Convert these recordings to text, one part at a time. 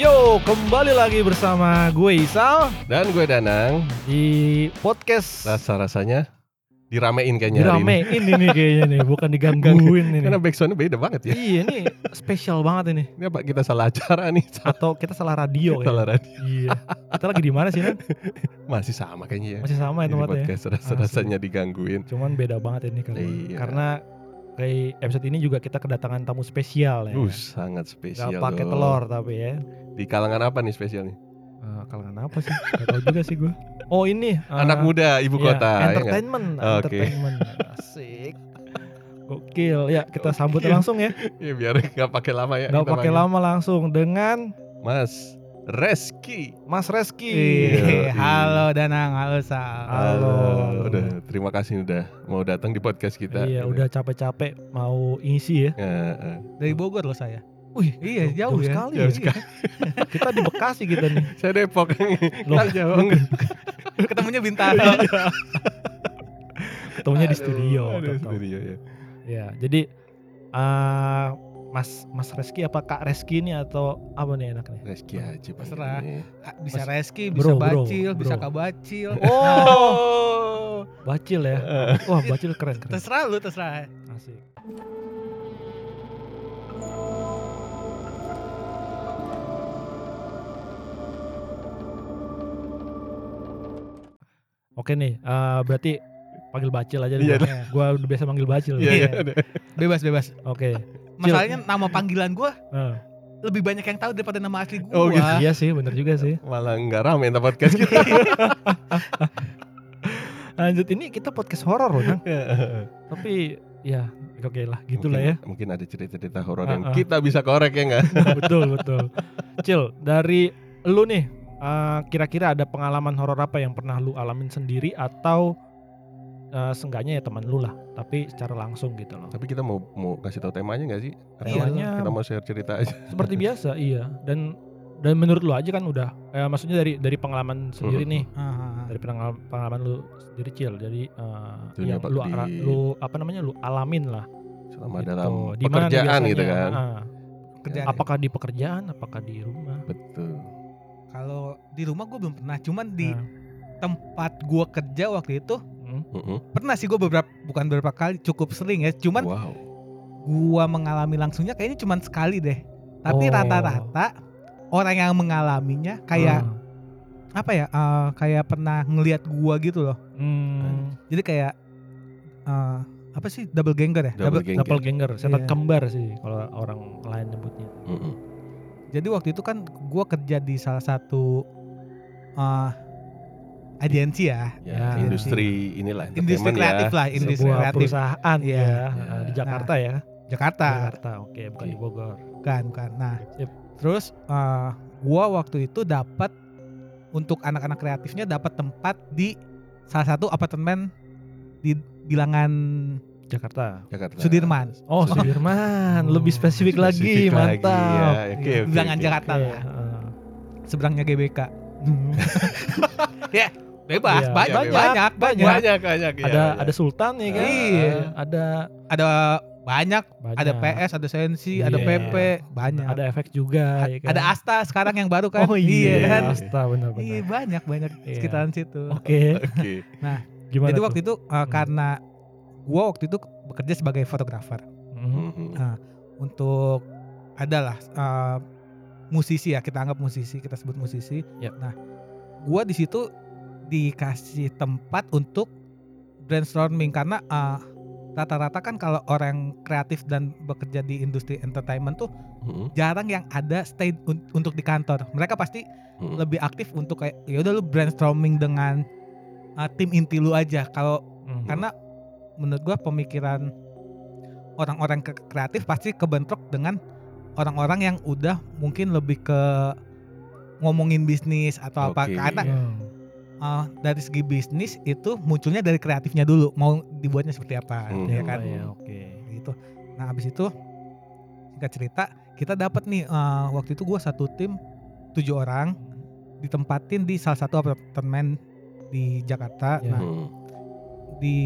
Yo, kembali lagi bersama gue Isal Dan gue Danang, di podcast rasa-rasanya diramein kayaknya hari ini. diramein ini kayaknya nih, bukan digangguin ini. Karena backsoundnya beda banget ya. Iya nih spesial banget ini. Ini apa kita salah acara nih? Salah, Atau kita salah radio ya? salah radio. Iya. Kita lagi di mana sih Nan? Masih sama kayaknya ya. Masih sama ya Ini tempatnya. podcast rasa-rasanya digangguin. Cuman beda banget ini karena Iya. karena kayak episode ini juga kita kedatangan tamu spesial ya. Uh, sangat Gak spesial. pakai dong. telur tapi ya. Di kalangan apa nih spesialnya? Eh, kalangan apa sih? Gak tahu juga sih gue. Oh ini eh, Anak muda ibu Iya, kota. ya nggak? entertainment, Oke. entertainment. Asik. Gokil. Ya, kita sambut langsung ya. Ya biar nggak pakai lama ya. Gak pakai lama langsung dengan Mas Reski. Mas Reski. Iya. halo Danang, halo Sal. Halo. Udah terima kasih udah mau datang di podcast kita. Iya, udah capek-capek mau isi ya. Ya, eh. Dari Bogor loh saya. Wih, Iya, jauh ya. sekali. Jauh ya. sekali. kita di Bekasi kita nih. Saya Depok. Loh, Kita jauh. Ketemunya Bintaro. ketemunya di studio. aduh, studio ya. Ya, jadi eh Mas Mas Reski apa Kak Reski ini atau apa nih enaknya? Reski aja Terserah. Ah, bisa Reski, bisa bro, Bacil, bro. bisa Kabacil. Oh. Bacil ya. Wah, Bacil keren keren. Terserah lu, terserah. Asik. Oke nih, eh, berarti panggil Bacil aja Iya, deh. gua. Gua udah biasa manggil Bacil. Iya, iya. Iya. Bebas, bebas. Oke. Masalahnya nama panggilan gua Eh, lebih banyak yang tahu daripada nama asli gua. Oh, gitu. iya sih, bener juga sih. Malah nggak rame entah podcast kita. Lanjut ini kita podcast horor loh, Nang. Tapi ya oke lah, gitulah ya. Mungkin- ada cerita-cerita horor yang kita bisa korek ya nggak? betul, betul. Cil, dari lu nih, eh, kira-kira ada pengalaman horor apa yang pernah lu alamin sendiri atau eh, seenggaknya ya teman lu lah, tapi secara langsung gitu loh. Tapi kita mau mau kasih tahu temanya nggak sih? Atau Temanya- kita mau share cerita aja. Seperti biasa, iya. Dan dan menurut lu aja kan udah, eh, maksudnya dari dari pengalaman sendiri Mhm. nih, Ah, dari pengalaman, pengalaman lu sendiri Cil, jadi eh, Dunia yang pak- lu, di- ara- lu apa namanya lu alamin lah. Selama gitu. dalam Di pekerjaan gitu kan. Kerjaan. apakah di pekerjaan, apakah di rumah? Betul. Kalau di rumah gua belum pernah, cuman di Nah, tempat gua kerja waktu itu hmm. Mm-mm. pernah sih gua beberapa bukan beberapa kali, cukup sering ya. Cuman wow. gua mengalami langsungnya kayaknya cuman sekali deh. Tapi Oh. rata-rata orang yang mengalaminya kayak Ah. apa ya? eh, kayak pernah ngelihat gua gitu loh. Hmm, Jadi kayak eh, apa sih double ganger ya? Double gang. doppelganger, setan Iya. kembar sih kalau orang lain nyebutnya. Mm-mm. Jadi waktu itu kan gua kerja di salah satu eh, agensi ya, Ya, Ya. industri inilah industri entertainment kreatif ya. lah, industri Sebuah kreatif perusahaan Iya. ya, Ya. di Jakarta ya. Jakarta, Jakarta, oke, bukan Oke. di Bogor. kan kan. Nah, Sip. terus eh, gua waktu itu dapat untuk anak-anak kreatifnya dapat tempat di salah satu apartemen di bilangan Jakarta. Jakarta. Sudirman. Oh, Sudirman, lebih spesifik, lagi, Spesifik lagi mantap. ya. Oke, oke, bilangan oke. Jakarta Oke, lah. heeh. Seberangnya GBK. Bebas, Iya, banyak, banyak, banyak, banyak, Banyak, banyak. ya, ada ya. ada Sultan ya kan? Iya. Ada Ada banyak, banyak. ada PS, ada Sensi, ada Iya. PP, banyak. ada efek juga A- ya kan? Ada Asta sekarang yang baru kan? Oh iya, kan? Asta benar-benar. Iya banyak banyak Iya. sekitaran situ. Oke, Oke. gimana Jadi tuh? waktu itu uh, karena gua waktu itu bekerja sebagai fotografer Mhm. Mhm. Ah. untuk adalah uh, musisi ya kita anggap musisi kita sebut musisi. Yap. Nah, gua di situ dikasih tempat untuk brainstorming karena uh, rata-rata kan kalau orang kreatif dan bekerja di industri entertainment tuh Mhm. jarang yang ada stay un- untuk di kantor. Mereka pasti Mhm. lebih aktif untuk kayak ya udah lu brainstorming dengan uh, tim inti lu aja. Kalau Mhm. karena menurut gua pemikiran orang-orang ke- kreatif pasti kebentrok dengan orang-orang yang udah mungkin lebih ke ngomongin bisnis atau apa Oke. karena Hmm. Uh, dari segi bisnis itu munculnya dari kreatifnya dulu mau dibuatnya seperti apa Hmm. ya Oh, kan iya, oke. gitu nah habis itu singkat cerita kita dapat nih uh, waktu itu gua satu tim tujuh orang ditempatin di salah satu apartemen di Jakarta Ya. nah Mhm. di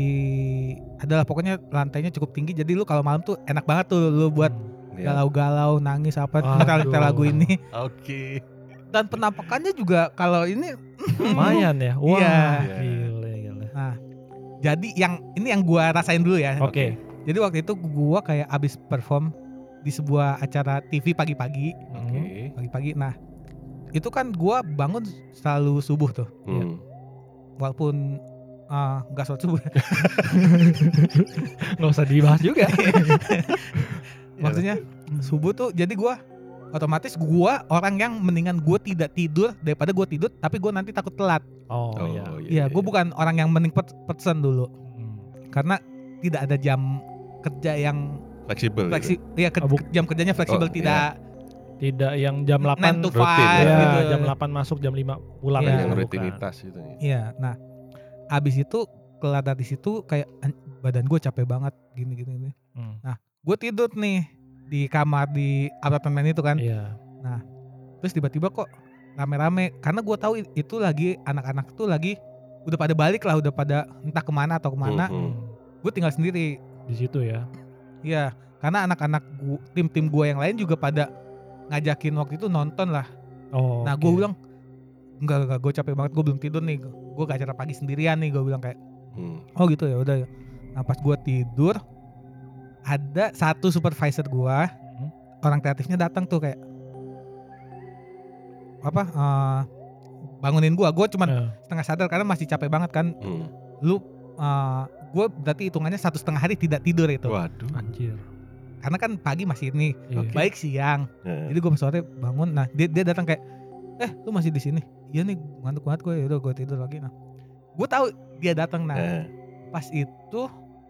adalah pokoknya lantainya cukup tinggi jadi lu kalau malam tuh enak banget tuh lu buat Hmm. Iya. galau-galau nangis apa nyetel lagu ini Oke. Dan penampakannya juga kalau ini Lumayan ya. Wah, Iya. gile, gile. jadi yang ini yang gua rasain dulu ya Oke. jadi waktu itu gua kayak abis perform di sebuah acara TV pagi-pagi Oke. Hmm. pagi-pagi nah itu kan gua bangun selalu subuh tuh Hmm. walaupun ah, nggak sholat subuh Nggak usah dibahas juga. maksudnya subuh tuh jadi gua otomatis gua orang yang mendingan gua tidak tidur daripada gua tidur tapi gua nanti takut telat Oh, Oh, iya. Iya, gue bukan orang yang mending person dulu Hmm. karena tidak ada jam kerja yang Fleksibel. gitu. fleksi, ya ke- Oh, jam kerjanya fleksibel Oh, tidak Tidak yang jam 8 9 to rutin 5 ya. gitu. ya, jam 8 masuk, jam 5 pulang Iya. aja, Yang rutinitas gitu. Iya, nah abis itu kelar dari situ kayak an- badan gue capek banget gini gini gini. Hmm. Gue tidur nih di kamar di apartemen itu kan. Iya. Terus tiba-tiba kok rame-rame karena gue tahu i- itu lagi anak-anak tuh lagi udah pada balik lah, udah pada entah ke mana atau ke mana. Hmm. Hmm. Gue tinggal sendiri. Di situ ya. Iya, karena anak-anak gua, tim-tim gue yang lain juga pada ngajakin waktu itu nonton lah. Oh. nah, gue bilang enggak enggak gue capek banget gue belum tidur nih. Gue ke acara pagi sendirian nih. Gue bilang kayak Hmm. oh gitu ya udah. Nah pas gue tidur ada satu supervisor gue Hmm. orang kreatifnya datang tuh kayak apa eh, bangunin gue. Gue cuman Eh, setengah sadar karena masih capek banget kan. Hmm. Lu gue berarti hitungannya satu setengah hari tidak tidur itu. Waduh. anjir. Karena kan pagi masih ini Iya. Oke. baik siang. Ya. Jadi gue pas sore bangun, nah dia dia datang kayak, eh lu masih di sini? Iya nih ngantuk banget gue, udah gue tidur lagi. Nah, gue tahu dia datang. Nah, Eh, pas itu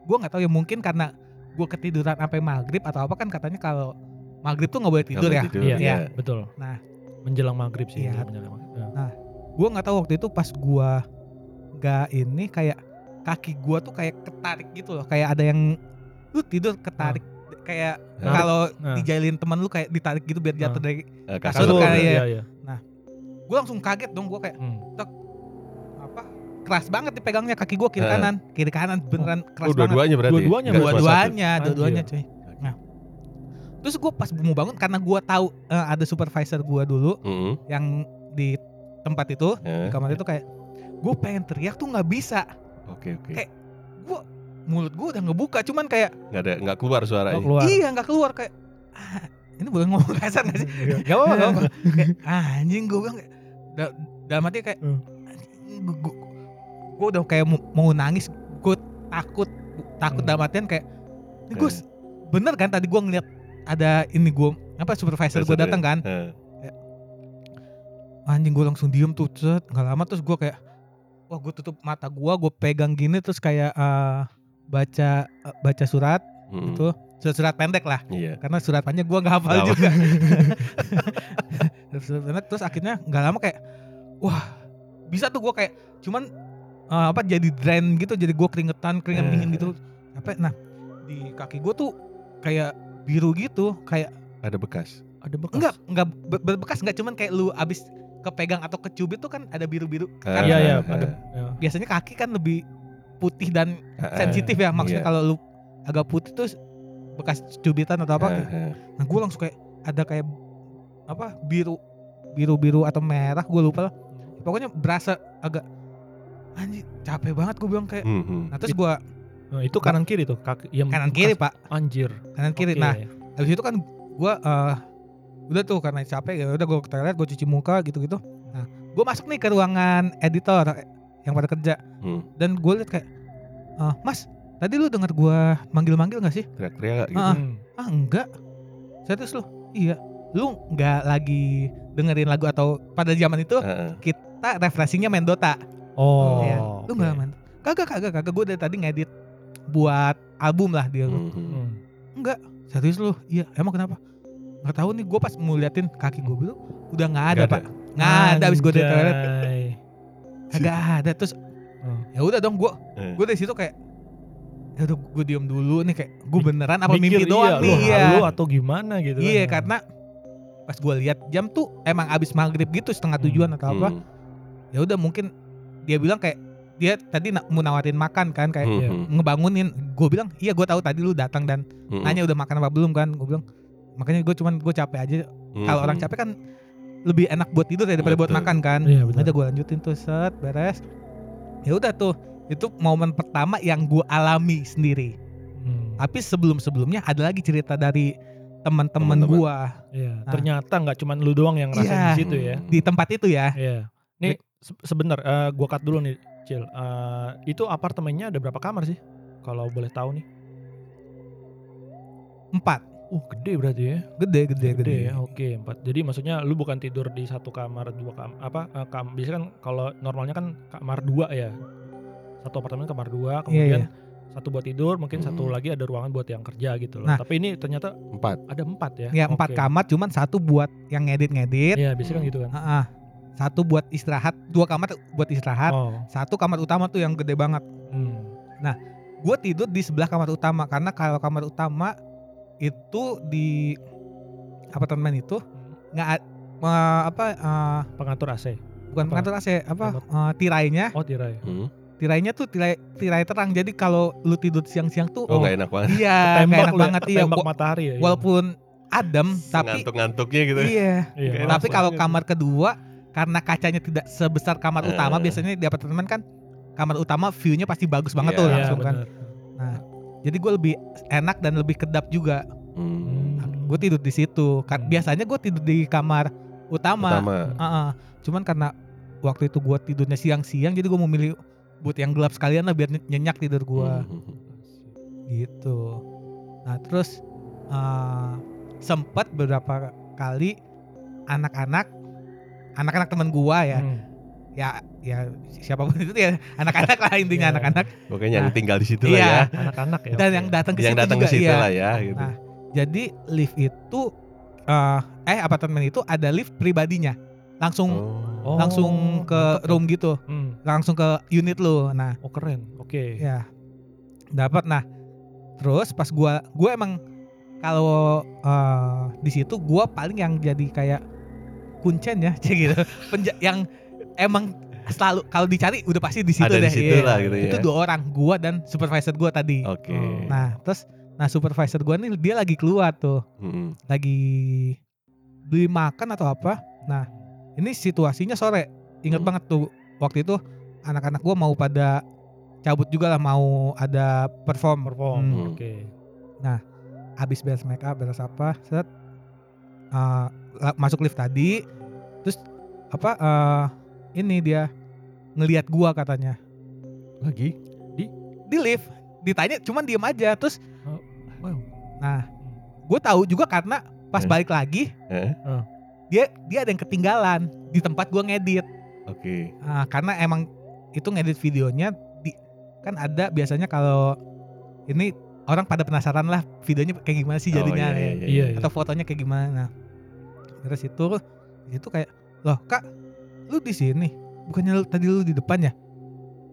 gue nggak tahu ya mungkin karena gue ketiduran sampai maghrib atau apa kan katanya kalau maghrib tuh nggak boleh tidur nggak ya. tidur, Iya, iya. betul. Nah. menjelang maghrib sih. Iya. menjelang maghrib. Ya. Gue nggak tahu waktu itu pas gue nggak ini kayak kaki gue tuh kayak ketarik gitu loh, kayak ada yang lu tidur ketarik kayak Nah. kalau Nah. dijailin teman lu kayak ditarik gitu biar jatuh Nah. dari Eh, Kasur kasur. kayak- iya, ya. iya. gue langsung kaget dong gue kayak Hmm. Keras banget dipegangnya kaki gue kiri Eh. kanan kiri kanan beneran keras Oh, banget dua-duanya berarti. Dua-duanya, dua-duanya dua-duanya cuy nah terus gue pas mau bangun karena gue tahu eh, ada supervisor gue dulu Hmm. yang di tempat itu Eh, di kamar itu kayak gue pengen teriak tuh nggak bisa Oke oke. Kayak- mulut gue udah ngebuka cuman kayak Nggak ada nggak keluar Oh, suaranya. keluar. iya nggak keluar kayak "Ah, ini boleh ngomong kasar gak sih Gak apa-apa, gak apa-apa. kayak anjing gue bilang kayak da- dalam hati kayak Hmm. Gue udah kayak mau, nangis gue takut takut Hmm. dalam artian kayak ini gue Eh. bener kan tadi gue ngeliat ada ini gue apa supervisor gue datang kan Eh, anjing gue langsung diem tuh set nggak lama terus gue kayak wah gue tutup mata gue gue pegang gini terus kayak eh, baca eh, baca surat hmm. itu surat-surat pendek lah Iya. karena surat panjang gue nggak hafal juga terus, terus akhirnya nggak lama kayak wah bisa tuh gue kayak cuman eh, apa jadi drain gitu jadi gue keringetan keringet Eh. dingin gitu apa nah di kaki gue tuh kayak biru gitu kayak Ada bekas. Ada bekas. enggak enggak be- berbekas enggak cuman kayak lu abis kepegang atau kecubit tuh kan ada biru-biru kan Iya, iya. Eh, Ada, eh, ya. biasanya kaki kan lebih putih dan sensitif ya maksudnya iya. kalau lu agak putih tuh bekas cubitan atau apa eh. Nah gue langsung kayak ada kayak apa biru biru biru atau merah gue lupa lah. Pokoknya berasa agak anjir capek banget gue bilang kayak. Hmm, hmm. Nah terus gue Nah, itu kanan kiri tuh, kaki yang kanan kiri pak, Anjir. kanan kiri. Oke. Nah habis itu kan gue eh udah tuh karena capek ya udah gue ke toilet gue cuci muka gitu gitu. Nah gue masuk nih ke ruangan editor yang pada kerja Hmm. dan gue liat kayak "Eh, Mas tadi lu dengar gue manggil-manggil nggak sih? Teriak-teriak gitu. Ah. Ah enggak. Serius lu? Iya. Lu nggak lagi dengerin lagu atau pada zaman itu eh. kita referensinya main Dota. Oh. Iya. Lu nggak main? Kagak kagak kagak. Gue dari tadi ngedit buat album lah dia. Hmm, hmm. Hmm. Serius lu? Iya. Emang kenapa? Nggak tahu nih. Gue pas mau liatin kaki gue bilang udah nggak ada, Nggak ada. pak. Nggak ada abis gue dari toilet. Kagak ada. Terus Hmm. ya udah dong gue Eh. gue dari situ kayak ya udah gue diem dulu nih kayak gue beneran apa Mikir, mimpi doang iya, nih lu ya. halu atau gimana gitu kan. Iya karena pas gue lihat jam tuh emang abis maghrib gitu setengah Hmm. tujuan atau apa. Hmm. Ya udah mungkin dia bilang kayak dia tadi na- mau nawarin makan kan kayak Hmm, Iya. hmm. ngebangunin. Gue bilang iya gue tahu tadi lu datang dan Hmm. nanya udah makan apa belum kan. Gue bilang makanya gue cuman gue capek aja kalau Mhm. orang capek kan lebih enak buat tidur ya daripada buat Betul. makan kan Iya, udah gue lanjutin tuh set beres ya udah tuh itu momen pertama yang gue alami sendiri Hmm. tapi sebelum sebelumnya ada lagi cerita dari teman-teman gue Iya, Nah. ternyata nggak cuman lu doang yang ngerasain Iya. di situ ya. di tempat itu ya Iya. Nih sebentar, eh, gua cut dulu nih, Cil. Eh, itu apartemennya ada berapa kamar sih? Kalau boleh tahu nih. empat Uh, gede berarti ya. gede gede gede, ya. Oke, empat. Jadi maksudnya lu bukan tidur di satu kamar, dua kamar apa? eh, kam biasanya kan kalau normalnya kan kamar dua ya. Satu apartemen kamar dua, kemudian satu buat tidur, mungkin satu Hmm. lagi ada ruangan buat yang kerja gitu loh. Nah. Tapi ini ternyata Empat. ada empat ya. ya empat Oke. kamar cuman satu buat yang ngedit-ngedit Iya, biasanya kan gitu kan. Heeh. Satu buat istirahat dua kamar buat istirahat Oh. satu kamar utama tuh yang gede banget Hmm. gue tidur di sebelah kamar utama karena kalau kamar utama itu di apartemen itu nggak eh, apa eh, Pengatur AC. bukan Apa? pengatur AC apa eh, tirainya Oh, tirai. Hmm. tirainya tuh tirai tirai terang jadi kalau lu tidur siang-siang tuh Oh nggak enak banget. iya nggak Tembak enak lu ya, banget iya matahari ya. iya. walaupun adem tapi Ngantuk-ngantuknya gitu. iya Iya. Tapi kalau banget. kamar kedua karena kacanya tidak sebesar kamar Eh. utama biasanya di apartemen kan kamar utama view-nya pasti bagus banget Iya, tuh Iya, langsung kan bener. jadi gue lebih enak dan lebih kedap juga Hmm. gue tidur di situ kan Hmm. biasanya gue tidur di kamar utama, Pertama. Heeh. cuman karena waktu itu gue tidurnya siang-siang jadi gue memilih buat yang gelap sekalian lah biar ny- nyenyak tidur gue Hmm. gitu nah terus eh sempet beberapa kali anak-anak anak-anak teman gue ya Hmm. ya ya siapa pun itu ya anak-anak lah intinya Iya. anak-anak Pokoknya yang Nah. tinggal di situ Iya. lah ya. Anak-anak ya. dan yang datang ke Yang situ datang juga ke situ iya. lah ya gitu. Nah, jadi lift itu eh eh apartemen itu ada lift pribadinya langsung Oh. Oh, langsung ke mantap ya. room gitu Hmm. langsung ke unit lu nah Oh keren. Oke. ya dapat nah terus pas gua gua emang kalau eh, di situ gua paling yang jadi kayak kuncen ya cek gitu Penja- yang emang selalu kalau dicari udah pasti di situ Ada di deh situ iya. lah gitu ya. itu dua orang gua dan supervisor gua tadi Oke. Oh. nah terus nah supervisor gua nih dia lagi keluar tuh Hmm. lagi beli makan atau apa. Nah, ini situasinya sore. Ingat Hmm. banget tuh waktu itu anak-anak gua mau pada cabut juga lah mau ada perform. Perform. Hmm. Oke. Habis beres make up, beres apa, set uh, masuk lift tadi. Terus apa uh, ini dia ngelihat gua katanya Lagi? di lift ditanya cuman diem aja terus Oh, wow. nah gue tahu juga karena pas Eh. balik lagi Eh? dia dia ada yang ketinggalan di tempat gua ngedit Oke. Nah, karena emang itu ngedit videonya di kan ada biasanya kalau ini orang pada penasaran lah videonya kayak gimana sih Oh, jadinya iya, iya, Iya, iya. iya. atau fotonya kayak gimana. Terus itu itu kayak loh kak lu di sini bukannya lu, tadi lu di depan ya?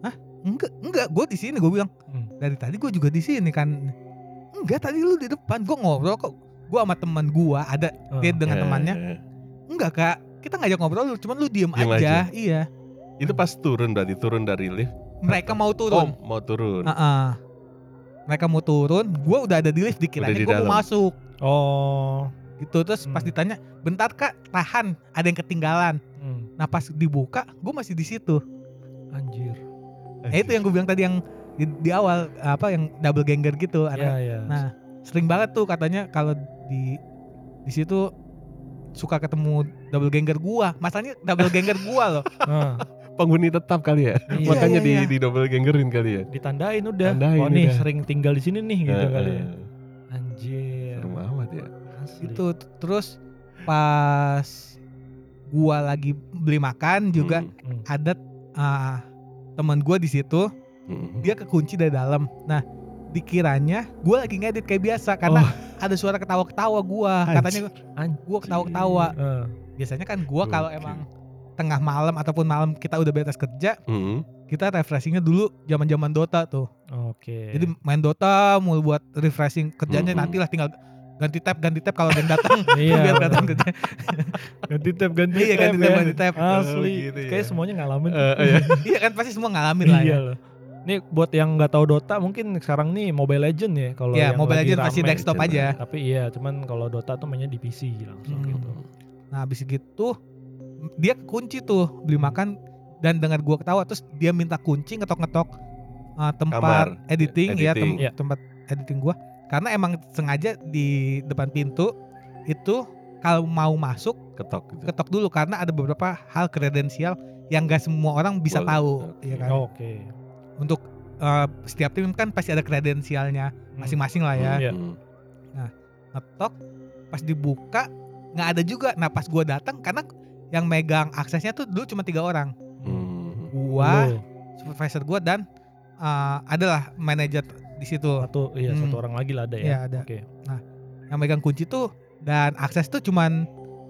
Hah? Enggak enggak gue di sini gue bilang Hmm. dari tadi gue juga di sini kan. Enggak tadi lu di depan gue ngobrol kok gue sama teman gue ada Oh. dia dengan Eh, temannya enggak kak kita ngajak ngobrol cuman lu diem, Diem aja. aja. iya Itu pas turun berarti turun dari lift. mereka mau turun Oh, mau turun. Heeh. Mereka mau turun, gue udah ada di lift dikiranya gue mau masuk Oh. gitu terus pas Hmm. ditanya bentar kak tahan ada yang ketinggalan Hmm. nah pas dibuka gue masih di situ Anjir. nah, itu yang gue bilang tadi yang di, di awal apa yang double ganger gitu Iya, Ada- iya. nah sering banget tuh katanya kalau di di situ suka ketemu double ganger gua masalahnya double ganger gua loh Ah, Penghuni tetap kali ya. Iya, Makanya iya, di iya. di double gangerin kali ya. ditandain udah. Tandain oh nih udah. sering tinggal di sini nih gitu Eh, kali ya. Anjir. Serem amat ya. Asli. itu terus pas gua lagi beli makan juga Hmm. Hmm. ada uh, teman gua di situ Hmm. dia kekunci dari dalam. Nah, dikiranya gue lagi ngedit kayak biasa karena ada suara ketawa-ketawa gua. Katanya gua ketawa-ketawa. Eh, Biasanya kan gua kalau emang tengah malam ataupun malam kita udah beres kerja, Hmm. kita refreshingnya dulu zaman-zaman Dota tuh. Oke. Jadi main Dota mulu buat refreshing kerjanya Mhm. nanti lah tinggal ganti tab ganti tab kalau ada yang datang Iya, biar datang kerja. ganti tab ganti Iya, ganti tab tab, ya. ganti tab. Asli. Oh, gitu ya. Kayak semuanya ngalamin. Eh, iya. iya kan pasti semua ngalamin lah Iya ya. loh. Nih buat yang nggak tahu Dota mungkin sekarang nih Mobile Legend ya kalau Iya, yang Mobile lagi Legend masih rame. desktop Legend, aja. Tapi iya, cuman kalau Dota tuh mainnya di PC langsung Hmm. gitu. Nah habis gitu dia kunci tuh beli makan dan dengar gua ketawa terus dia minta kunci ngetok-ngetok uh, tempat Kamar, editing, ya tem- editing. Iya. tempat editing gua karena emang sengaja di depan pintu itu kalau mau masuk Ketok gitu. ketok dulu karena ada beberapa hal kredensial yang gak semua orang bisa Boleh. tahu Oke. ya kan Oke. untuk uh, setiap tim kan pasti ada kredensialnya masing-masing lah ya Iya. Hmm. ngetok pas dibuka nggak ada juga nah pas gua datang karena yang megang aksesnya tuh dulu cuma tiga orang Hmm. gua supervisor gua dan uh, adalah manajer di situ satu iya Hmm. satu orang lagi lah ada ya. Iya, ada. Oke. yang megang kunci tuh dan akses tuh cuman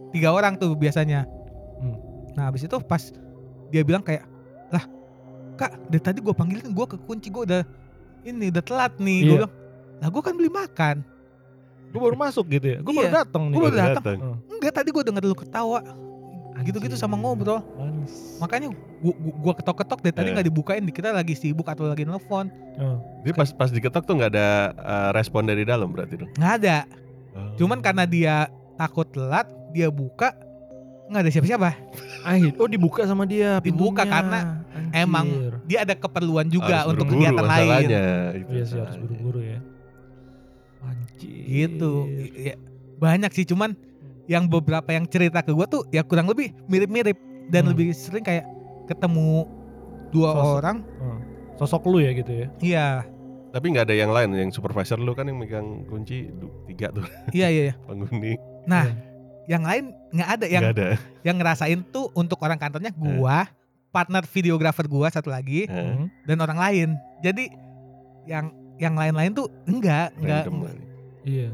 tiga orang tuh biasanya Hmm. nah habis itu pas dia bilang kayak lah kak dari tadi gua panggilin gua ke kunci gua udah ini udah telat nih gua Iya. bilang lah gua kan beli makan Gue baru masuk gitu ya. Gue Iya. baru datang nih. Gua baru datang. Heeh. enggak tadi gua denger lu ketawa gitu-gitu sama ngobrol Manis. makanya gua, gua, gua ketok-ketok dari tadi Eh. nggak dibukain kita lagi sibuk atau lagi nelfon Oh. Jadi pas pas diketok tuh nggak ada uh, respon dari dalam berarti dong. nggak ada Oh. cuman karena dia takut telat dia buka nggak ada siapa-siapa. Oh dibuka sama dia. Dibuka pintunya. karena Anjir. emang dia ada keperluan juga Harus untuk kegiatan lain masalahnya, itu Iya sih harus buru-buru ya. Anjir. gitu ya, banyak sih cuman yang beberapa yang cerita ke gua tuh ya kurang lebih mirip-mirip dan Hmm. lebih sering kayak ketemu dua Sosok. orang Oh. Sosok lu ya gitu ya. iya Tapi nggak ada yang lain, yang supervisor lu kan yang megang kunci tiga tuh iya iya iya. penghuni. nah Iya. yang lain nggak ada yang Nggak ada. yang ngerasain tuh untuk orang kantornya gua partner videografer gua satu lagi Eh, Hmm. dan orang lain jadi yang yang lain-lain tuh enggak enggak, random enggak. Iya.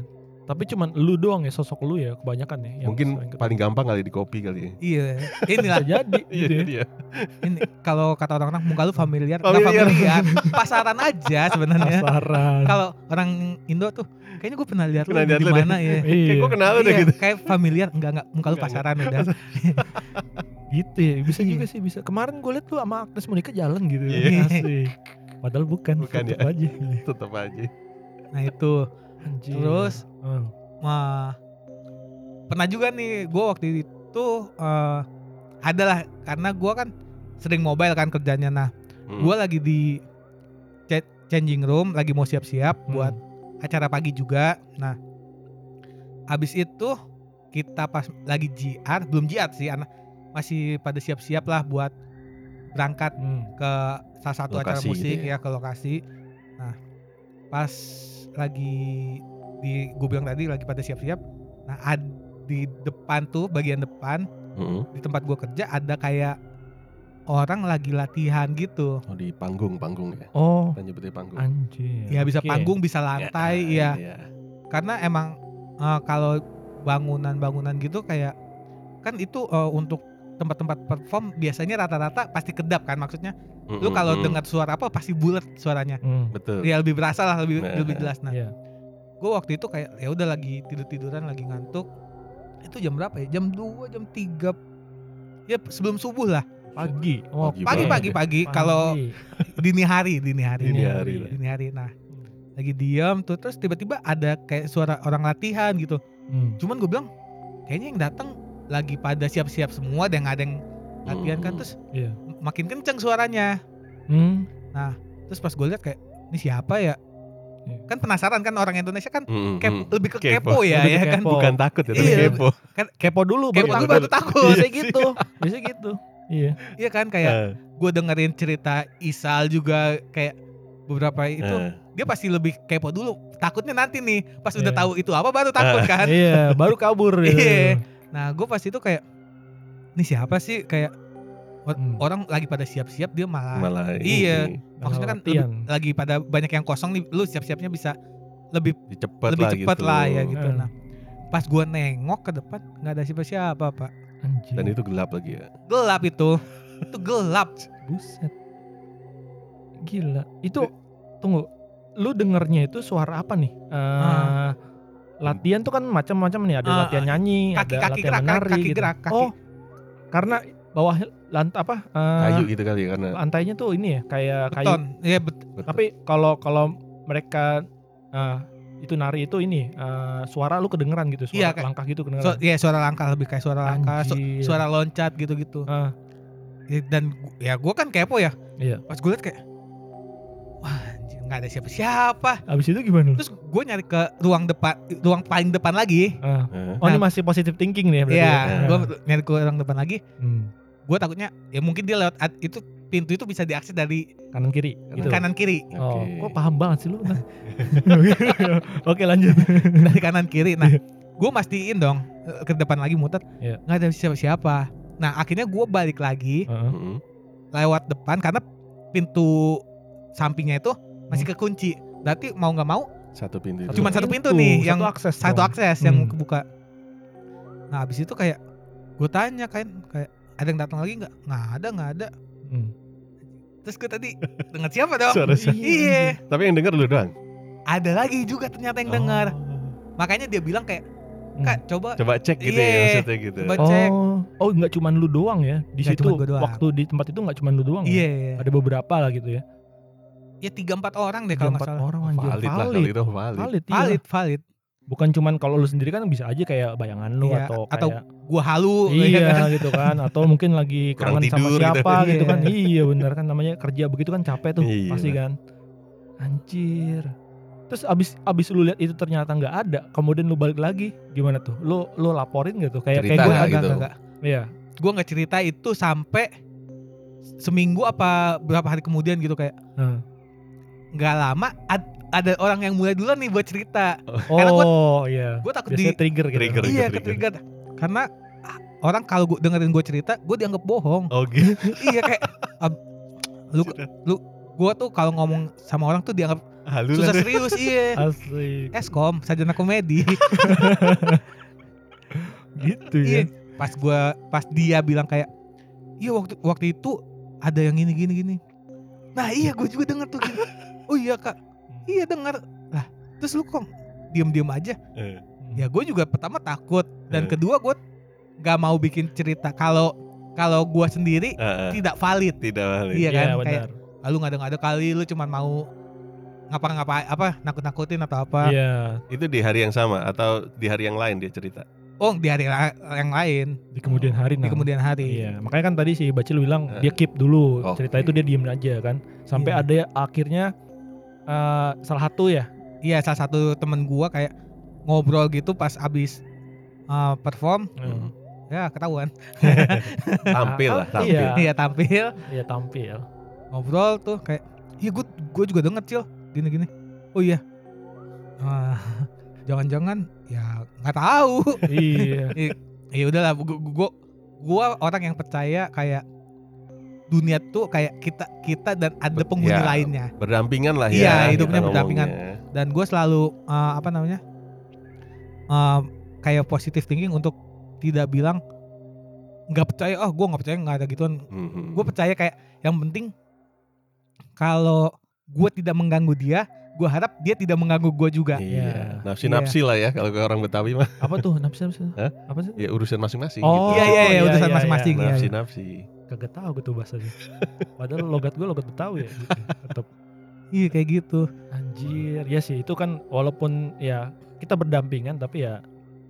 Tapi cuman lu doang ya sosok lu ya kebanyakan ya. yang Mungkin paling gampang kali di copy kali ya. iya inilah bisa jadi Iya gitu ya. dia. ini kalau kata orang-orang muka lu familiar Familiar. familiar pasaran aja sebenarnya Pasaran. kalau orang Indo tuh kayaknya gue pernah lihat lu Pernah di deh. mana ya Kayak iya. gue kenal lu deh Iya, gitu. kayak familiar enggak enggak muka lu Enggak, pasaran udah Gitu ya. Bisa Iya. juga sih bisa. Kemarin gue liat lu sama Agnes Monica jalan gitu. Iya. Asik. Padahal bukan. Bukan tetep ya. aja. Tetap aja. nah itu Anjir. Terus? Hmm. mah pernah juga nih gue waktu itu eh adalah karena gue kan sering mobile kan kerjanya nah Hmm. gue lagi di cha- changing room lagi mau siap-siap Hmm. buat acara pagi juga nah habis itu kita pas lagi JR belum JR sih anak masih pada siap-siap lah buat berangkat Hmm. ke salah satu acara Lokasi gitu musik ya. ya. ke lokasi. Nah, pas lagi di gue bilang tadi lagi pada siap-siap. Nah, ad, di depan tuh bagian depan Hmm. di tempat gue kerja ada kayak orang lagi latihan gitu. Oh di panggung panggung ya. Oh. Kita nyebutnya panggung. Anjir. Ya bisa Oke. panggung, bisa lantai, ya. Iya. Karena emang eh, kalau bangunan-bangunan gitu kayak kan itu eh, untuk tempat-tempat perform biasanya rata-rata pasti kedap kan maksudnya. Lu Mm-mm, kalau mm. dengar suara apa pasti bulat suaranya. Hmm. betul. ya lebih berasa lah lebih Nah, lebih jelas nah Iya. Gue waktu itu kayak ya udah lagi tidur tiduran lagi ngantuk itu jam berapa ya jam 2 jam 3 ya sebelum subuh lah Pagi. Oh, Pagi pagi pagi ya. pagi kalau dini hari dini hari Dini hari lah. dini hari nah lagi diam tuh terus tiba-tiba ada kayak suara orang latihan gitu Hmm. cuman gue bilang kayaknya yang datang lagi pada siap-siap semua dan nggak ada yang latihan kan Mm. terus Iya. makin kenceng suaranya Hmm. terus pas gue lihat kayak ini siapa ya. Kan penasaran kan orang Indonesia kan Mm-mm, kep- mm. lebih ke Kepo. kepo, ya Lebih ya kan kepo. Bukan takut ya, tapi Iya. kepo. Kepo dulu kepo baru dulu baru takut Bisa gitu. Bisa gitu. Iya. Iya kan kayak Eh, gue dengerin cerita Isal juga kayak beberapa itu eh. dia pasti lebih kepo dulu takutnya nanti nih pas udah Iya. tahu itu apa baru takut kan Iya, baru kabur gitu. Iya. nah gue pas itu kayak ini siapa sih kayak Hmm. orang lagi pada siap-siap dia malah, Malah Iya. ini maksudnya kan lebih- lagi pada banyak yang kosong nih lu siap-siapnya bisa lebih cepet lebih lah cepat gitu. lah ya gitu Hmm. nah pas gue nengok ke depan nggak ada siapa-siapa pak Anjir. Dan itu gelap lagi ya. gelap itu itu gelap buset. Gila. Itu tunggu. Lu dengernya itu suara apa nih? Eh Ah. latihan tuh kan macam-macam nih, ada Ah, latihan nyanyi, kaki ada kaki latihan gerak menari kaki gitu. gerak kaki Oh, karena bawah lantai apa? eh, Kayu gitu kali ya karena lantainya tuh ini ya kayak kayu. beton. Iya bet-. Tapi kalau kalau mereka eh, itu nari itu ini eh, suara lu kedengeran gitu, suara Iya, kayak- langkah gitu so, kedengeran. ya suara langkah lebih kayak suara langkah, su- suara loncat gitu-gitu. Ya, Dan ya gue kan kepo ya. Iya. Pas gue liat kayak, wah nggak ada siapa-siapa. abis itu gimana? Terus gue nyari ke ruang depan, ruang paling depan lagi. Ah. Eh, Oh ini Nah. masih positive thinking nih ya berarti. Iya, ya? gue nyari ke ruang depan lagi. Hmm, Gue takutnya ya mungkin dia lewat ad- itu pintu itu bisa diakses dari kanan kiri gitu. kanan kiri, Oh, kok paham banget sih lu? Nah. Oke lanjut. dari kanan kiri. Nah, gue mastiin dong eh, ke depan lagi muter, Iya. nggak ada siapa-siapa. Nah akhirnya gue balik lagi Heeh. Mm-mm. lewat depan karena pintu sampingnya itu masih kekunci. Berarti mau nggak mau Satu pintu. itu. Cuman satu pintu nih, yang satu akses. satu dong. akses yang Hmm. kebuka. Nah abis itu kayak gue tanya kan kayak ada yang datang lagi nggak? Nggak ada nggak ada. Hmm. Terus gue tadi dengar siapa dong? Suara siapa? Iya, Tapi yang denger lu doang. ada lagi juga ternyata yang dengar. Oh. Makanya dia bilang kayak Hmm. kak coba Coba cek gitu Iya. ya maksudnya gitu. Coba cek. Oh, oh nggak cuman lu doang ya di Nggak situ doang. waktu di tempat itu nggak cuman lu doang. ya? Iya, Ada beberapa lah gitu ya. ya tiga empat orang deh kalau nggak empat salah. orang anjir Valid lah itu valid. Valid, iya. Valid, valid. Bukan cuman kalau lu sendiri kan bisa aja kayak bayangan lu Iya, atau atau kayak Gua halu. ya kan? iya gitu kan atau mungkin lagi kangen sama tidur gitu. siapa gitu, Iya. kan. Iya bener kan namanya kerja begitu kan capek tuh Iya. pasti kan. Anjir. Terus abis abis lu lihat itu ternyata nggak ada, kemudian lu balik lagi, gimana tuh? Lu lu laporin gitu kayak Cerita kayak gue nggak Enggak, gitu? enggak, enggak. Iya. Gue nggak cerita itu sampai seminggu apa berapa hari kemudian gitu kayak nggak lama ad- ada orang yang mulai duluan nih buat cerita. Oh Karena gua- iya. Gue takut di Biasanya trigger gitu. Trigger. iya trigger. ke-trigger. Karena ah, orang kalau gua dengerin gue cerita, gue dianggap bohong. Oh gitu. iya kayak ab- lu lu gue tuh kalau ngomong sama orang tuh dianggap Halu susah lah. serius iya. Asik. Eskom, sarjana komedi. Gitu iya. ya. Pas gua pas dia bilang kayak, iya waktu waktu itu ada yang gini gini gini. Nah iya gue juga denger tuh. Gini. Oh iya kak, iya denger. Lah terus lu kok diem diem aja? Eh, Ya gue juga pertama takut dan Eh. kedua gue gak mau bikin cerita kalau kalau gue sendiri eh. tidak valid. Tidak valid. Iya kan? Iya Kayak benar. lalu nggak ada nggak ada kali lu cuman mau ngapa-ngapa apa nakut-nakutin atau apa. Iya, Itu di hari yang sama atau di hari yang lain dia cerita. Oh di hari yang lain di kemudian hari di nah. kemudian hari. Iya, makanya kan tadi si Bacil bilang Eh. dia keep dulu Oke. cerita itu dia diem aja kan, sampai Iya. ada akhirnya eh, salah satu ya, Iya salah satu temen gua kayak ngobrol gitu pas abis uh, perform Hmm. ya ketahuan Tampil lah, Ah, tampil. Iya, iya tampil iya tampil. ngobrol tuh kayak iya gue gue juga denger cil gini gini oh iya Ah, jangan-jangan ya nggak tahu iya. ya udahlah gua, gua gua orang yang percaya kayak dunia tuh kayak kita kita dan ada penghuni ya. lainnya Berdampingan lah Iya, ya. hidupnya kita berdampingan. ngomongnya. dan gue selalu uh, apa namanya uh, kayak positive thinking untuk tidak bilang nggak percaya oh gue nggak percaya nggak ada gituan Mhm. gue percaya kayak yang penting kalau gue tidak mengganggu dia gue harap dia tidak mengganggu gue juga Iya. Iya. Nafsi-nafsi lah ya kalau ke orang Betawi mah. Apa tuh nafsu nafsu? Hah? Apa sih? Ya urusan masing-masing Oh, gitu. iya iya iya iya, urusan iya, masing-masing iya. iya, iya. Nafsi-nafsi. Kagak tahu gue tuh bahasanya. Padahal logat gue logat Betawi ya. Gitu. Tetap iya kayak gitu anjir. Ya sih itu kan walaupun ya kita berdampingan tapi ya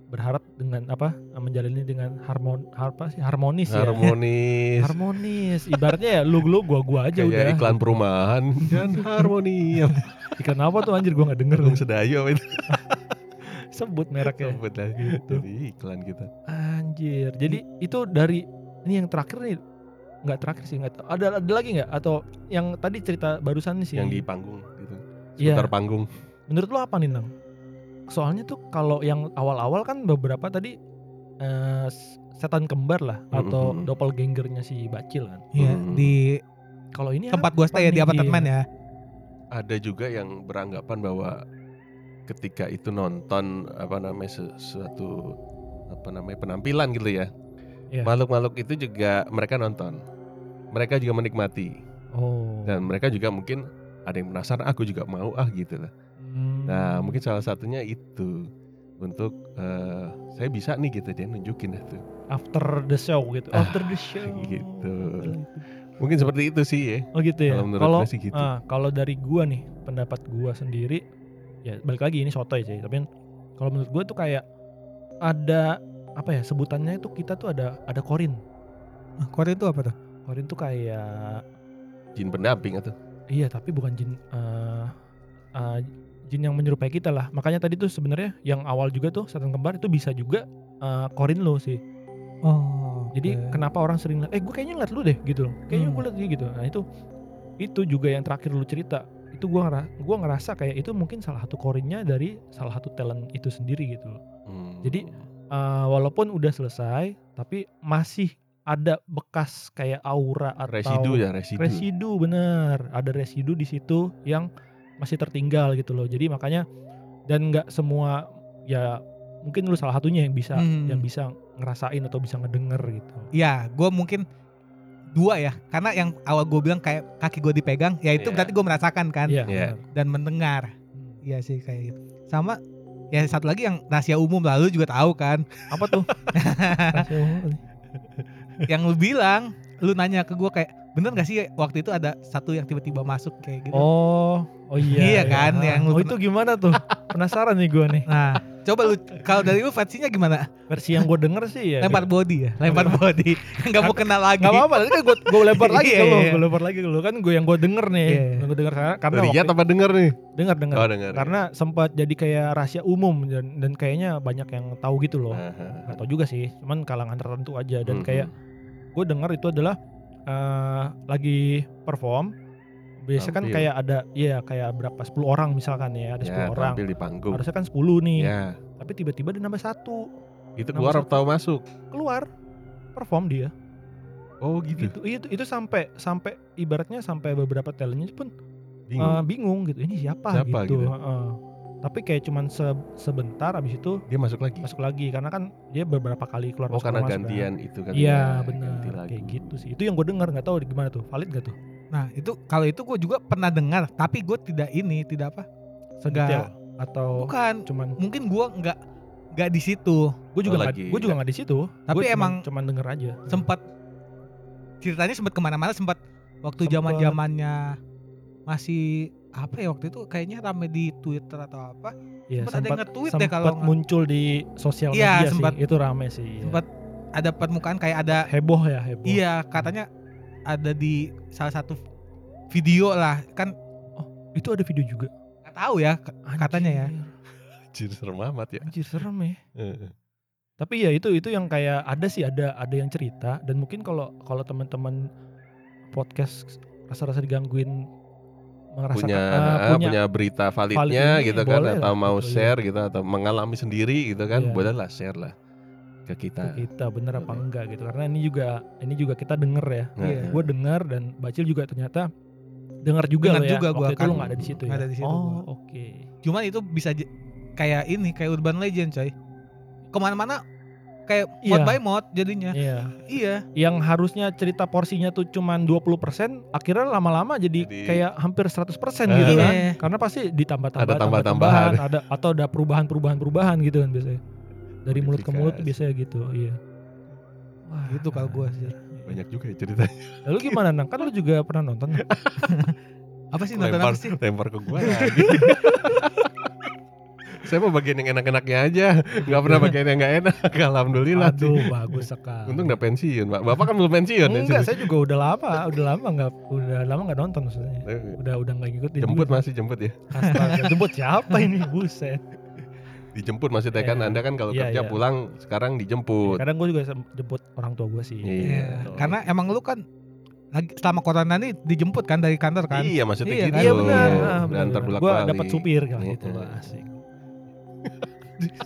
berharap dengan apa menjalani dengan harmon apa sih harmonis ya. Harmonis. harmonis ibaratnya ya lu lu gua gua aja Kayak udah iklan perumahan kan harmoni. iklan apa tuh anjir gua nggak denger Gung Sedayo itu. sebut mereknya Sebut lah Gitu. Jadi iklan kita. anjir jadi itu dari ini yang terakhir nih nggak terakhir sih nggak ada ada lagi nggak atau yang tadi cerita barusan sih Yang di panggung gitu. Iya. Seputar panggung. menurut lu apa nih nang soalnya tuh kalau yang awal-awal kan beberapa tadi eh, setan kembar lah atau Mhm. doppelgangernya si Bacil kan Iya Hmm. di kalau ini tempat gue stay ya di apartemen ya Ada juga yang beranggapan bahwa ketika itu nonton apa namanya sesuatu apa namanya penampilan gitu ya. Iya. Makhluk-makhluk itu juga mereka nonton. Mereka juga menikmati oh dan mereka juga mungkin ada yang penasaran aku juga mau ah gitu lah. Hmm. Nah, mungkin salah satunya itu untuk eh, saya bisa nih gitu dia nunjukin itu. after the show gitu. Ah, after the show. gitu. Mungkin seperti itu sih ya. Oh gitu ya. Kalau gitu. ah, kalau dari gua nih, pendapat gua sendiri ya balik lagi ini sotoy sih, tapi kalau menurut gua tuh kayak ada apa ya sebutannya itu kita tuh ada ada korin. Ah, Korea itu apa tuh? Korin tuh kayak Jin pendamping atau iya tapi bukan jin eh, eh, jin yang menyerupai kita lah. Makanya tadi tuh sebenarnya yang awal juga tuh setan kembar itu bisa juga eh, korin lo sih. Oh. Jadi kenapa orang sering liat, eh gue kayaknya ngeliat lu deh gitu loh. Kayaknya Hmm. gue liat dia gitu. Nah itu itu juga yang terakhir lu cerita. Itu gua ngera gua ngerasa kayak itu mungkin salah satu korinnya dari salah satu talent itu sendiri gitu loh. Hmm. Jadi, Eh, walaupun udah selesai tapi masih ada bekas kayak aura atau residu ya residu. residu bener ada residu di situ yang masih tertinggal gitu loh jadi makanya dan nggak semua ya mungkin lu salah satunya yang bisa Hmm. yang bisa ngerasain atau bisa ngedenger gitu Iya, gue mungkin dua ya, karena yang awal gue bilang kayak kaki gue dipegang, ya itu Iya. berarti gue merasakan kan Iya, Iya. bener. dan mendengar. Hmm. Iya sih kayak gitu. Sama ya satu lagi yang rahasia umum lalu juga tahu kan, apa tuh? Rahasia umum. yang lu bilang, lu nanya ke gue kayak bener gak sih waktu itu ada satu yang tiba-tiba masuk? Kayak gitu. oh oh iya Iya kan, yang lu oh pernah- itu gimana tuh? Penasaran nih gua nih. Nah, coba lu kalau dari lu versinya gimana? versi yang gue denger sih ya Lempar body ya, lempar body. Gak mau kenal lagi. Gak apa-apa, nanti kan gue gue lempar lagi Iya, ke lu, iya. gue lempar lagi ke lu kan gue yang gue denger nih, Iya. yang gue denger karena Lihat waktu- apa denger nih? denger denger Oh denger. karena sempat jadi kayak rahasia umum dan dan kayaknya banyak yang tahu gitu loh tahu juga sih cuman kalangan tertentu aja dan kayak gue dengar itu adalah eh, lagi perform biasanya kan kayak ada iya kayak berapa 10 orang misalkan ya ada 10 ya, orang tampil di panggung. harusnya kan 10 nih Ya, tapi tiba-tiba dia nambah satu itu keluar satu. atau masuk? keluar perform dia Oh gitu. gitu itu itu sampai sampai ibaratnya sampai beberapa talentnya pun Bingung. eh, bingung gitu ini siapa, Siapa gitu, gitu? Heeh. tapi kayak cuman se- sebentar abis itu Dia masuk lagi. masuk lagi karena kan dia beberapa kali keluar Oh masuk karena masuk kan. gantian itu kan. Iya ya, benar ganti kayak gitu sih. Itu yang gue dengar nggak tahu gimana tuh valid gak tuh? Nah, itu kalau itu gue juga pernah dengar, tapi gue tidak ini, tidak apa? Sedetail atau Bukan, cuman mungkin gue nggak nggak di situ. gue juga Oh, nggak lagi. gue juga nggak di situ. Tapi Gua cuman- emang- cuman denger aja. Sempat ceritanya sempat ke mana-mana, sempat waktu zaman zamannya masih apa ya waktu itu kayaknya rame di Twitter atau apa? Iya, Sempet ada yang nge-tweet deh kalau muncul di sosial Iya, media sempet. sih. Itu rame sih. iya. Sempat ada permukaan kayak ada heboh ya heboh. iya katanya ada di salah satu video lah kan Itu ada video juga. nggak tahu ya k- katanya ya. Anjir serem amat ya. Anjir serem ya. Heeh. Tapi ya itu itu yang kayak ada sih ada ada yang cerita dan mungkin kalau kalau teman-teman podcast rasa-rasa digangguin merasakan punya, eh, ah, punya berita validnya ini, gitu kan atau lah, mau gitu, share gitu atau mengalami sendiri gitu kan Iya. bolehlah share lah ke ke kita. kita bener apa enggak gitu karena ini juga ini juga kita denger ya Nah, Iya. gue denger dan Bacil juga ternyata denger juga Dengar lo ya juga gua, waktu itu kan. lo nggak ada di situ ya ada di situ oh gua. oke Cuman itu bisa j- kayak ini kayak urban legend coy. Ke mana-mana kayak mod by mod jadinya. iya Iya. yang harusnya cerita porsinya tuh cuman 20% akhirnya lama-lama jadi, Jadi- kayak hampir 100% Eh. gitu kan Iya. karena pasti ditambah-tambah Ada tambah- tambah-tambahan. tambahan, ada atau ada perubahan-perubahan perubahan gitu kan biasanya dari mulut ke mulut tuh Modifikasi. biasanya gitu iya Wah, Gitu kalau gua sih. Banyak juga ya ceritanya. lalu gimana nang kan lu juga pernah nonton Apa sih nonton lempar, apa sih? lempar ke gua lagi. Saya mau bagian yang enak-enaknya aja, nggak pernah bagian yang nggak enak. Alhamdulillah. sih. aduh bagus sekali Untung udah pensiun, Pak. Bapak kan belum pensiun ya. Enggak, saya juga udah lama, udah lama nggak, udah lama nggak nonton maksudnya. Eh, Udah udah nggak ngikutin. Jemput juga. masih jemput ya. Astaga, jemput siapa ini? Buset. Dijemput maksudnya kan Iya. Anda kan kalau Iya, kerja iya. pulang sekarang dijemput. Kadang gue juga jemput orang tua gue sih. Iya. Iya. betul. Karena emang lu kan lagi selama corona nih dijemput kan dari kantor kan? Iya maksudnya Iya gitu. kan? Iya benar. Dan antar benar. bolak Gue dapat supir kali Iya. gitu loh, asik.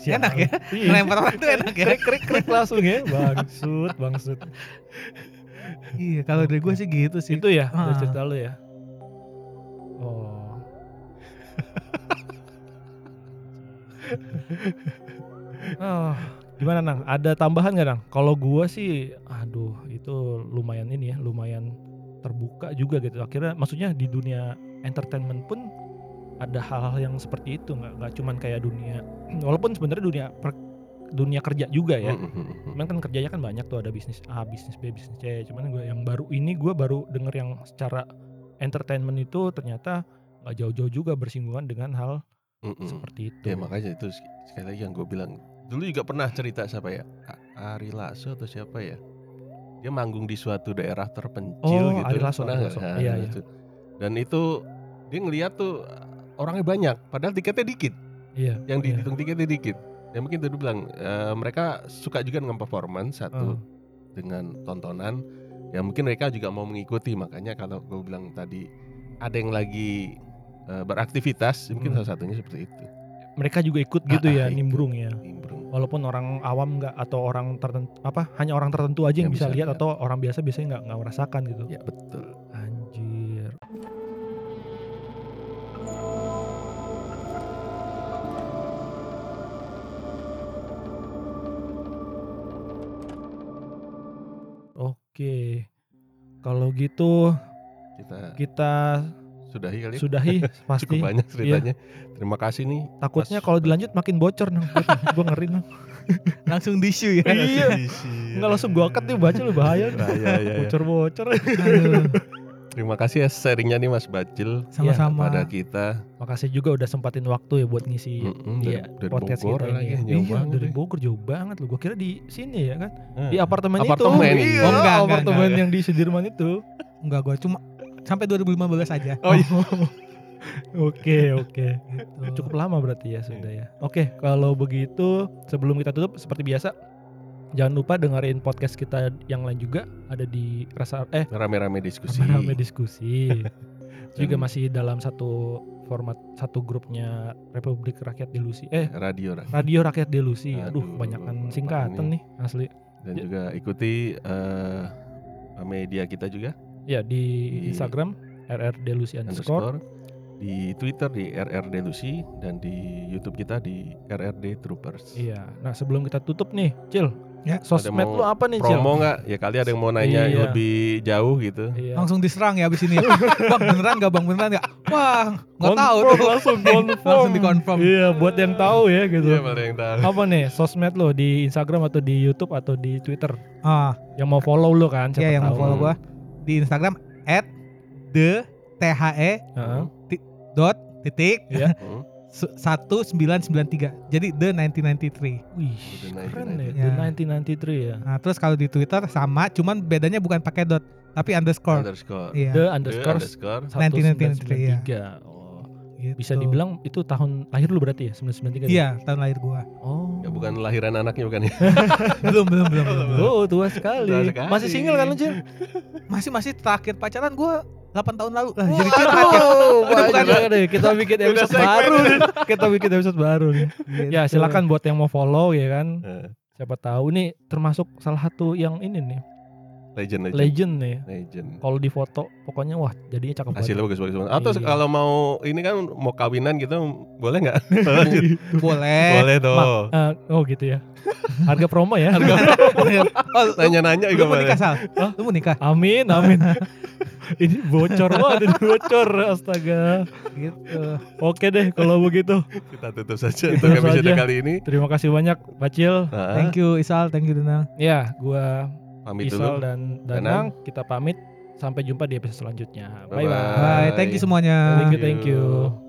Enak ya? Iya. Ngelempar orang tuh enak ya? Krik krik krik langsung ya. Bangsut, bangsut. iya, kalau dari gue sih gitu sih. Itu ya, dari Ah. cerita lu ya. Oh, gimana nang? Ada tambahan nggak nang? Kalau gua sih, aduh itu lumayan ini ya, lumayan terbuka juga gitu. Akhirnya, maksudnya di dunia entertainment pun ada hal-hal yang seperti itu nggak nggak cuman kayak dunia walaupun sebenarnya dunia per- dunia kerja juga ya. Mm, mm, mm, mm. Cuman kan kerjanya kan banyak tuh ada bisnis A, bisnis B, bisnis C. Cuman gue yang baru ini gue baru denger yang secara entertainment itu ternyata nggak jauh-jauh juga bersinggungan dengan hal Mm, mm. seperti itu. Ya makanya itu sek- sekali lagi yang gue bilang dulu juga pernah cerita siapa ya Ari Lasso atau siapa ya dia manggung di suatu daerah terpencil Oh, gitu Ari Lasso, Pernah Ari nggak? Lasso. Nah, Iya, iya. itu. dan itu dia ngeliat tuh orangnya banyak padahal tiketnya dikit Iya. yang iya. dihitung tiketnya dikit ya mungkin tadi bilang eh, mereka suka juga dengan performance satu Hmm. dengan tontonan ya mungkin mereka juga mau mengikuti makanya kalau gue bilang tadi ada yang lagi eh, beraktivitas mungkin Hmm. salah satunya seperti itu Mereka juga ikut gitu Ah, ya, ah, ikut. nimbrung ya. nimbrung Walaupun orang awam nggak atau orang tertentu apa hanya orang tertentu aja yang, Yang bisa, bisa lihat lihat. atau orang biasa biasanya nggak nggak merasakan gitu. ya betul Anjir. Oke. Kalau gitu kita kita sudahi kali ya. sudahi pasti. cukup banyak ceritanya terima kasih nih Takutnya kalau dilanjut makin bocor nih. Gue ngeri nih. Langsung disu ya. Iya. Enggak langsung gua cut nih baca lu bahaya. nih. Bahaya, ya, ya. Bocor-bocor. Terima kasih ya sharingnya nih Mas Bacil sama-sama. pada kita Makasih juga udah sempatin waktu ya buat ngisi Mm-mm, dari- Iya, dari podcast Bogor kita lagi, ini. ya. jauh Iya, banget dari ya. Bogor jauh banget lu. Gua kira di sini ya kan. Hmm. Di apartemen, Apartemen, itu. iya. Iya, Oh, enggak, enggak, apartemen enggak. yang di Sudirman itu. Enggak gua cuma sampai 2015 aja. Oh, iya. Oke, oke. Gitu. Cukup lama berarti ya sudah ya. Oke, kalau begitu sebelum kita tutup seperti biasa jangan lupa dengerin podcast kita yang lain juga ada di rasa eh rame-rame diskusi rame diskusi. juga masih dalam satu format satu grupnya Republik Rakyat Delusi. Eh, radio lah. Radio Rakyat Delusi. Aduh, Aduh, kebanyakan singkatan nih asli. dan Ya. juga ikuti eh, media kita juga Ya di Di- Instagram RR Delusi underscore. underscore di Twitter di RR Delusi dan di YouTube kita di RRD Troopers. Iya. Nah, sebelum kita tutup nih, Cil. Ya. Sosmed mau lu apa nih, Cil? Promo nggak? Ya kali ada yang mau nanya Iya. lebih jauh gitu. Iya. Langsung diserang ya abis ini. bang beneran gak bang beneran gak? Wah nggak tahu tuh. langsung confirm. Langsung dikonfirm. Iya, buat yang tahu ya gitu. Iya, ada yang tahu. Apa nih sosmed lo di Instagram atau di YouTube atau di Twitter? Ah, Yang mau follow lo kan? siapa ya yang mau tahu. follow gua di Instagram at the the Heeh. dot titik Iya. Hmm. su- 1993 jadi the 1993 Wih, The keren 1993. ya. Ya. The 1993 ya. nah terus kalau di Twitter sama cuman bedanya bukan pakai dot tapi underscore Underscore. iya The The underscore underscore. 1993. Oh. Gitu. Bisa dibilang itu tahun lahir lu berarti ya? 1993. iya tahun lahir gua Oh. Ya bukan lahiran anaknya bukan ya. belum belum belum, belum, belum. Oh, tua sekali. Tua sekali. Masih single kan lu, Cil? masih masih terakhir pacaran gua 8 tahun lalu lah jadi curhat ya Itu bukan- deh. Kita bikin episode baru. Kita bikin episode baru nih. Ya, Gitu. silakan buat yang mau follow ya kan. Eh, Siapa tahu nih termasuk salah satu yang ini nih, Legend legend. legend nih. Legend. Kalau di foto pokoknya wah jadinya cakep banget. Hasilnya bagus bagus banget. Atau Iya. kalau mau ini kan mau kawinan gitu boleh nggak? boleh boleh tuh. Eh, oh gitu ya. Harga promo ya. oh, lu, Nanya-nanya lu juga mau boleh. nikah sal lu mau nikah Amin, amin. ini bocor banget, ini bocor. Astaga. gitu Oke deh kalau begitu. Kita tutup saja Tutup untuk episode saja. kali ini. Terima kasih banyak Bacil. Nah, thank you Isal thank you Denal Ya, gua pamit Isal dulu. dan Danang kita pamit sampai jumpa di episode selanjutnya. Bye Bye-bye. bye. bye thank you semuanya Thank you, thank you.